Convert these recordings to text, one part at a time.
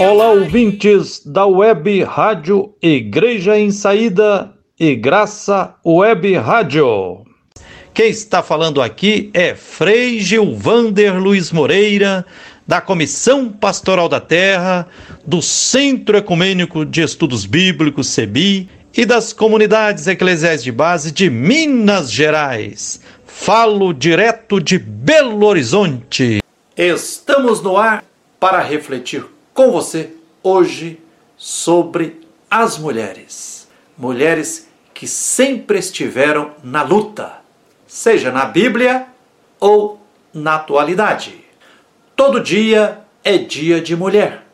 Olá, ouvintes da web rádio Igreja em Saída e Graça Web Rádio. Quem está falando aqui é Frei Gilvander Luiz Moreira, da Comissão Pastoral da Terra, do Centro Ecumênico de Estudos Bíblicos, CEBI, e das comunidades eclesiais de base de Minas Gerais. Falo direto de Belo Horizonte. Estamos no ar para refletir com você hoje sobre as mulheres. Mulheres que sempre estiveram na luta, seja na Bíblia ou na atualidade. Todo dia é dia de mulher,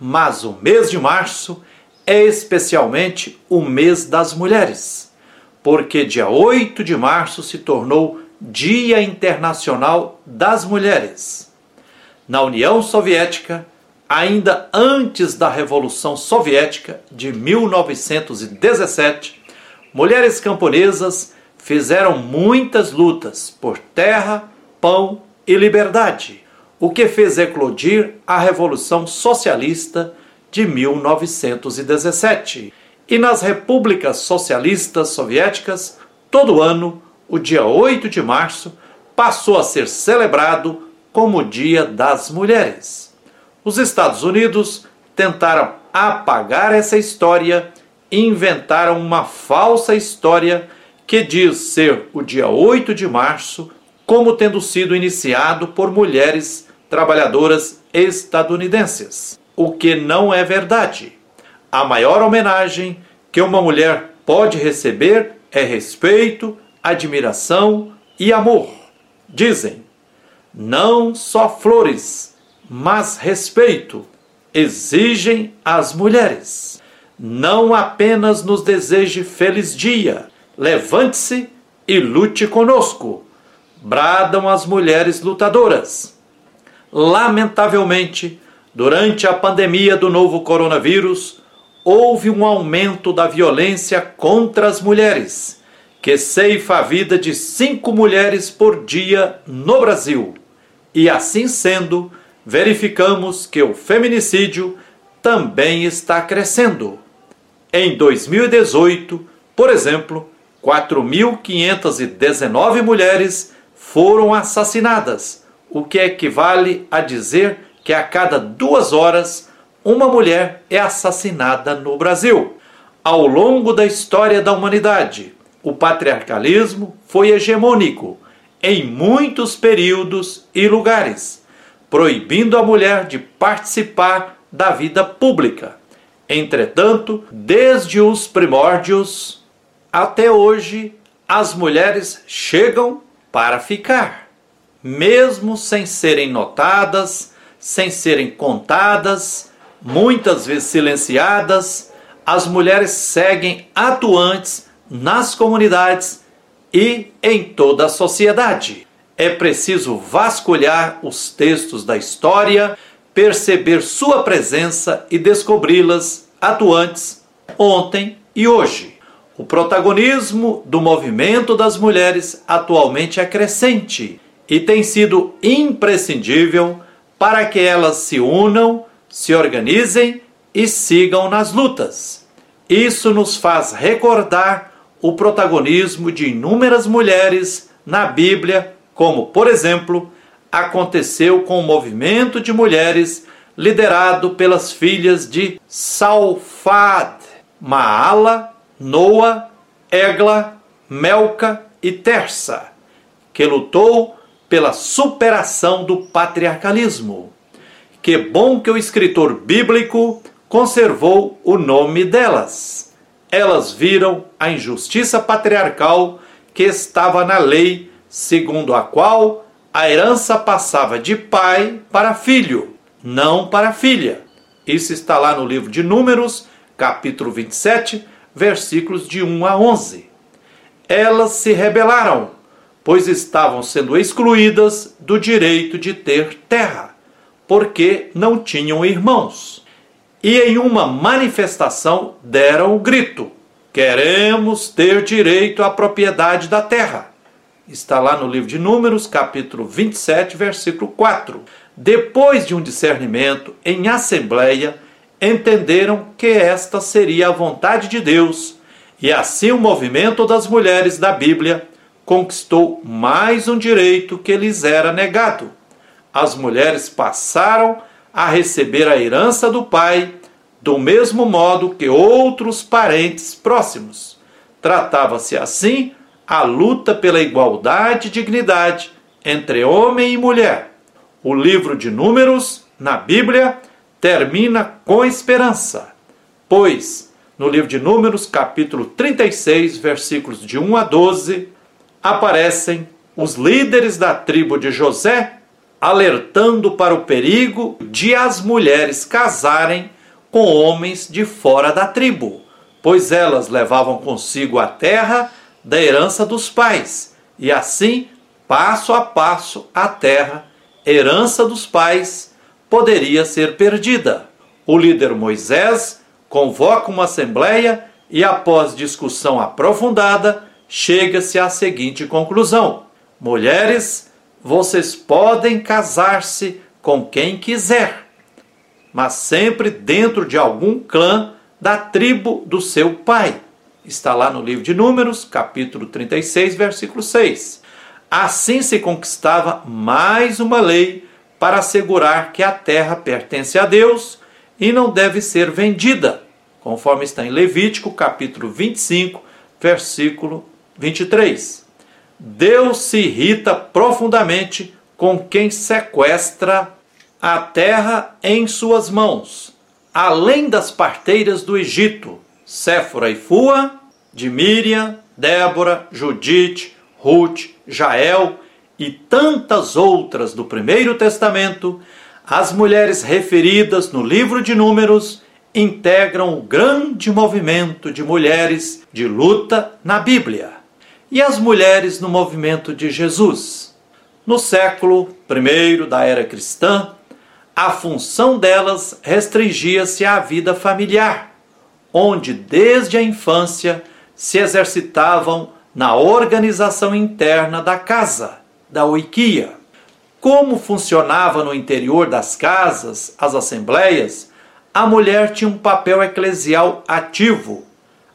mas o mês de março é especialmente o mês das mulheres, porque dia 8 de março se tornou Dia Internacional das Mulheres. Na União Soviética, ainda antes da Revolução Soviética de 1917, mulheres camponesas fizeram muitas lutas por terra, pão e liberdade, o que fez eclodir a Revolução Socialista de 1917. E nas repúblicas socialistas soviéticas, todo ano, o dia 8 de março passou a ser celebrado como Dia das Mulheres. Os Estados Unidos tentaram apagar essa história e inventaram uma falsa história que diz ser o dia 8 de março como tendo sido iniciado por mulheres trabalhadoras estadunidenses o que não é verdade. A maior homenagem que uma mulher pode receber é respeito, admiração e amor. Dizem, não só flores, mas respeito exigem as mulheres. Não apenas nos deseje feliz dia, levante-se e lute conosco, bradam as mulheres lutadoras. Lamentavelmente, Durante a pandemia do novo coronavírus, houve um aumento da violência contra as mulheres, que ceifa a vida de cinco mulheres por dia no Brasil. E assim sendo, verificamos que o feminicídio também está crescendo. Em 2018, por exemplo, 4.519 mulheres foram assassinadas, o que equivale a dizer que a cada duas horas uma mulher é assassinada no Brasil. Ao longo da história da humanidade, o patriarcalismo foi hegemônico em muitos períodos e lugares, proibindo a mulher de participar da vida pública. Entretanto, desde os primórdios até hoje, as mulheres chegam para ficar, mesmo sem serem notadas sem serem contadas, muitas vezes silenciadas, as mulheres seguem atuantes nas comunidades e em toda a sociedade. É preciso vasculhar os textos da história, perceber sua presença e descobri-las atuantes ontem e hoje. O protagonismo do movimento das mulheres atualmente é crescente e tem sido imprescindível para que elas se unam, se organizem e sigam nas lutas. Isso nos faz recordar o protagonismo de inúmeras mulheres na Bíblia, como, por exemplo, aconteceu com o movimento de mulheres liderado pelas filhas de Salfad, Maala, Noa, Egla, Melca e Tersa, que lutou pela superação do patriarcalismo. Que bom que o escritor bíblico conservou o nome delas. Elas viram a injustiça patriarcal que estava na lei, segundo a qual a herança passava de pai para filho, não para filha. Isso está lá no livro de Números, capítulo 27, versículos de 1 a 11. Elas se rebelaram pois estavam sendo excluídas do direito de ter terra, porque não tinham irmãos. E em uma manifestação deram o grito: Queremos ter direito à propriedade da terra. Está lá no livro de Números, capítulo 27, versículo 4. Depois de um discernimento em assembleia, entenderam que esta seria a vontade de Deus, e assim o movimento das mulheres da Bíblia conquistou mais um direito que lhes era negado. As mulheres passaram a receber a herança do pai do mesmo modo que outros parentes próximos. Tratava-se assim a luta pela igualdade e dignidade entre homem e mulher. O livro de Números, na Bíblia, termina com esperança, pois no livro de Números, capítulo 36, versículos de 1 a 12, aparecem os líderes da tribo de José alertando para o perigo de as mulheres casarem com homens de fora da tribo, pois elas levavam consigo a terra da herança dos pais, e assim, passo a passo, a terra, herança dos pais, poderia ser perdida. O líder Moisés convoca uma assembleia e, após discussão aprofundada, chega-se à seguinte conclusão: Mulheres, vocês podem casar-se com quem quiser, mas sempre dentro de algum clã da tribo do seu pai. Está lá no livro de Números, capítulo 36, versículo 6. Assim se conquistava mais uma lei para assegurar que a terra pertence a Deus e não deve ser vendida, conforme está em Levítico, capítulo 25, versículo 23. Deus se irrita profundamente com quem sequestra a terra em suas mãos, além das parteiras do Egito, Séfora e Fua, de Miriam, Débora, Judite, Ruth, Jael e tantas outras do Primeiro Testamento, as mulheres referidas no livro de Números integram o grande movimento de mulheres de luta na Bíblia. E as mulheres no movimento de Jesus? No século I da era cristã, a função delas restringia-se à vida familiar, onde desde a infância se exercitavam na organização interna da casa, da oikia. Como funcionava no interior das casas as assembleias, a mulher tinha um papel eclesial ativo.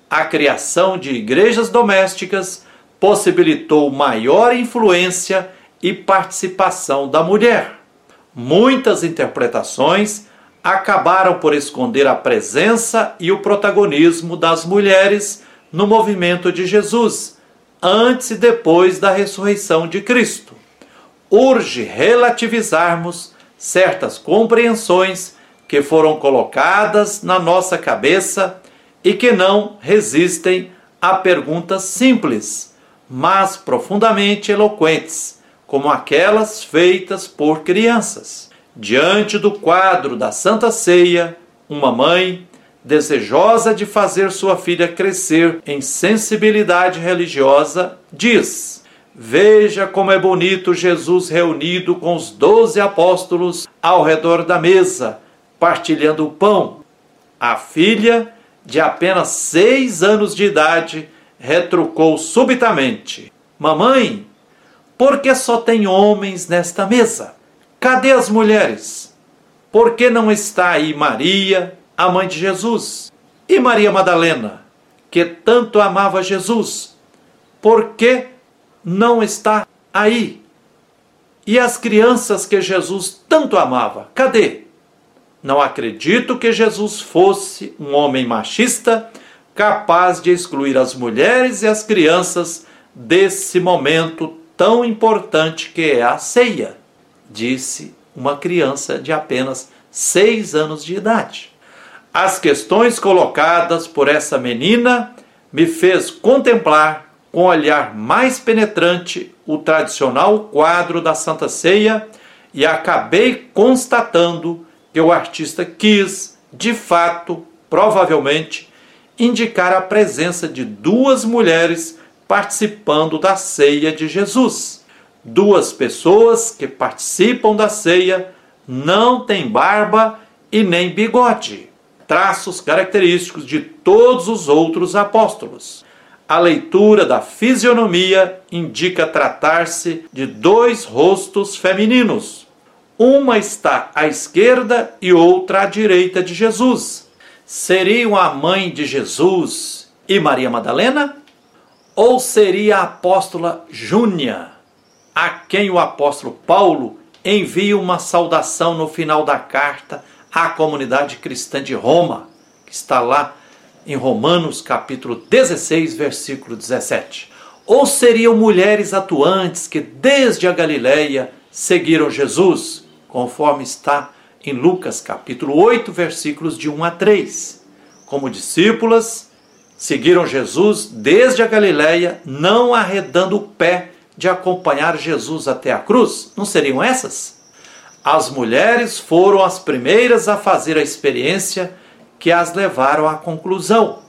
A criação de igrejas domésticas possibilitou maior influência e participação da mulher. Muitas interpretações acabaram por esconder a presença e o protagonismo das mulheres no movimento de Jesus, antes e depois da ressurreição de Cristo. Urge relativizarmos certas compreensões que foram colocadas na nossa cabeça e que não resistem a perguntas simples, mas profundamente eloquentes como aquelas feitas por crianças. Diante do quadro da Santa Ceia, uma mãe, desejosa de fazer sua filha crescer em sensibilidade religiosa, diz: Veja como é bonito Jesus reunido com os doze apóstolos ao redor da mesa, partilhando o pão. A filha, de apenas seis anos de idade, retrucou subitamente: Mamãe, por que só tem homens nesta mesa? Cadê as mulheres? Por que não está aí Maria, a mãe de Jesus? E Maria Madalena, que tanto amava Jesus? Por que não está aí? E as crianças que Jesus tanto amava? Cadê? Não acredito que Jesus fosse um homem machista capaz de excluir as mulheres e as crianças desse momento tão importante que é a ceia, disse uma criança de apenas seis anos de idade. As questões colocadas por essa menina me fez contemplar com olhar mais penetrante o tradicional quadro da Santa Ceia e acabei constatando que o artista quis, de fato, provavelmente, indicar a presença de duas mulheres participando da ceia de Jesus. Duas pessoas que participam da ceia não têm barba e nem bigode, traços característicos de todos os outros apóstolos. a leitura da fisionomia indica tratar-se de dois rostos femininos. Uma está à esquerda e outra à direita de Jesus. Seriam a mãe de Jesus e Maria Madalena? Ou seria a apóstola Júnia, a quem o apóstolo Paulo envia uma saudação no final da carta à comunidade cristã de Roma, que está lá em Romanos capítulo 16, versículo 17. Ou seriam mulheres atuantes que desde a Galileia seguiram Jesus, conforme está em Lucas capítulo 8, versículos de 1 a 3. Como discípulas, seguiram Jesus desde a Galileia, não arredando o pé de acompanhar Jesus até a cruz. Não seriam essas? As mulheres foram as primeiras a fazer a experiência que as levaram à conclusão: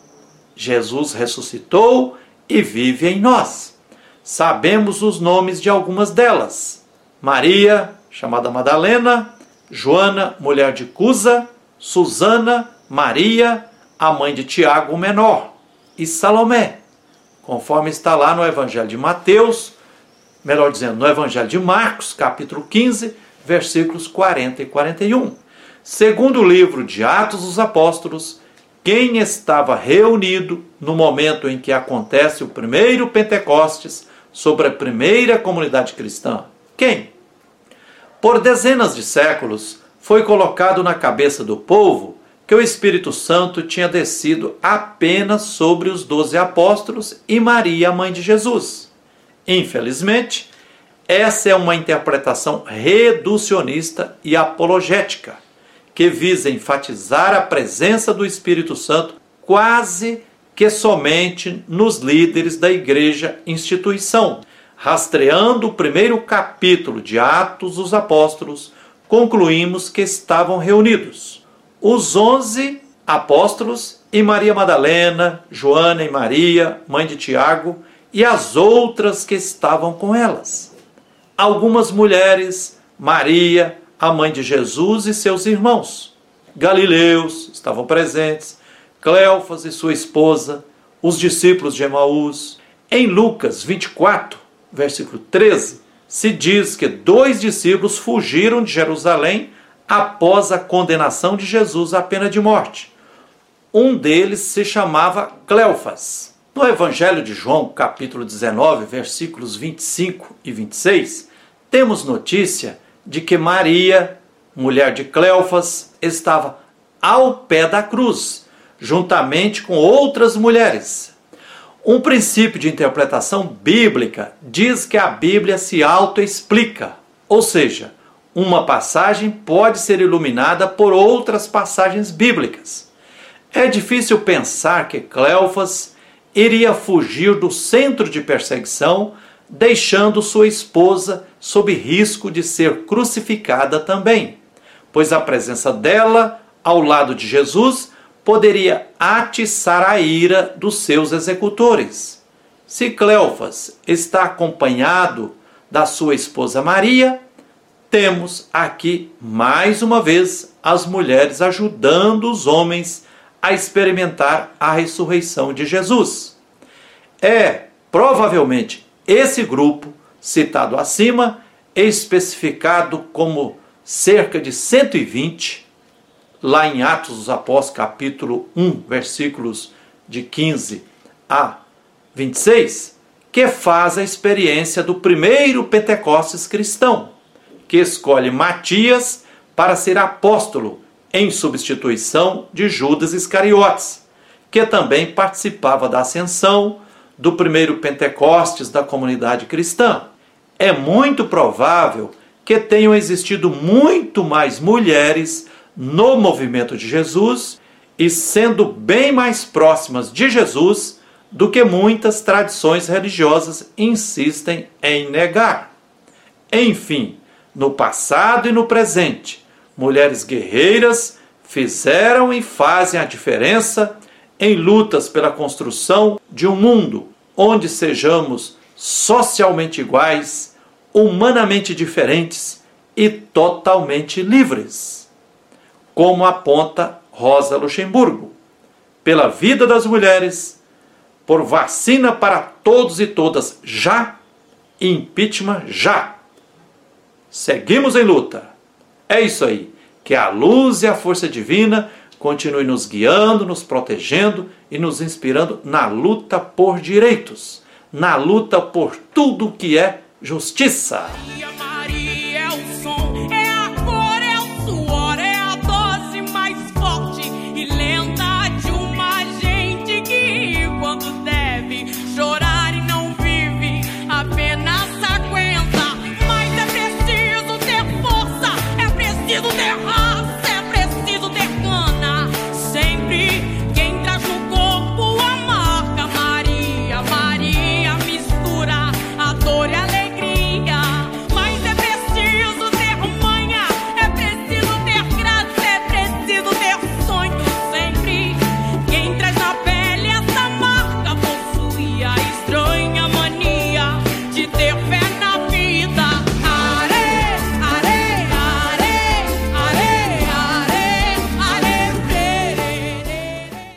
Jesus ressuscitou e vive em nós. Sabemos os nomes de algumas delas: Maria, chamada Madalena, Joana, mulher de Cusa, Susana, Maria, a mãe de Tiago o menor, e Salomé, conforme está lá no Evangelho de Mateus, melhor dizendo, no Evangelho de Marcos, capítulo 15, versículos 40 e 41. Segundo o livro de Atos dos Apóstolos, quem estava reunido no momento em que acontece o primeiro Pentecostes sobre a primeira comunidade cristã? Quem? Por dezenas de séculos, foi colocado na cabeça do povo que o Espírito Santo tinha descido apenas sobre os doze apóstolos e Maria, mãe de Jesus. Infelizmente, essa é uma interpretação reducionista e apologética que visa enfatizar a presença do Espírito Santo quase que somente nos líderes da igreja instituição. Rastreando o primeiro capítulo de Atos dos Apóstolos, concluímos que estavam reunidos os onze apóstolos e Maria Madalena, Joana e Maria, mãe de Tiago, e as outras que estavam com elas. Algumas mulheres, Maria, a mãe de Jesus e seus irmãos. Galileus estavam presentes, Cleofas e sua esposa, os discípulos de Emaús. Em Lucas 24, versículo 13, se diz que dois discípulos fugiram de Jerusalém após a condenação de Jesus à pena de morte. Um deles se chamava Cleofas. No Evangelho de João, capítulo 19, versículos 25 e 26, temos notícia de que Maria, mulher de Cleofas, estava ao pé da cruz, juntamente com outras mulheres. Um princípio de interpretação bíblica diz que a Bíblia se autoexplica, ou seja, uma passagem pode ser iluminada por outras passagens bíblicas. É difícil pensar que Cleofas iria fugir do centro de perseguição deixando sua esposa sob risco de ser crucificada também, pois a presença dela ao lado de Jesus poderia atiçar a ira dos seus executores. Se Cleofas está acompanhado da sua esposa Maria, temos aqui mais uma vez as mulheres ajudando os homens a experimentar a ressurreição de Jesus. É provavelmente esse grupo, citado acima, especificado como cerca de 120, lá em Atos dos Apóstolos, capítulo 1, versículos de 15 a 26, que faz a experiência do primeiro Pentecostes cristão, que escolhe Matias para ser apóstolo em substituição de Judas Iscariotes, que também participava da ascensão, do primeiro Pentecostes da comunidade cristã. É muito provável que tenham existido muito mais mulheres no movimento de Jesus e sendo bem mais próximas de Jesus do que muitas tradições religiosas insistem em negar. Enfim, no passado e no presente, mulheres guerreiras fizeram e fazem a diferença em lutas pela construção de um mundo onde sejamos socialmente iguais, humanamente diferentes e totalmente livres. Como aponta Rosa Luxemburgo, pela vida das mulheres, por vacina para todos e todas já, impeachment já. Seguimos em luta. É isso aí. Que a luz e a força divina continue nos guiando, nos protegendo e nos inspirando na luta por direitos, na luta por tudo que é justiça.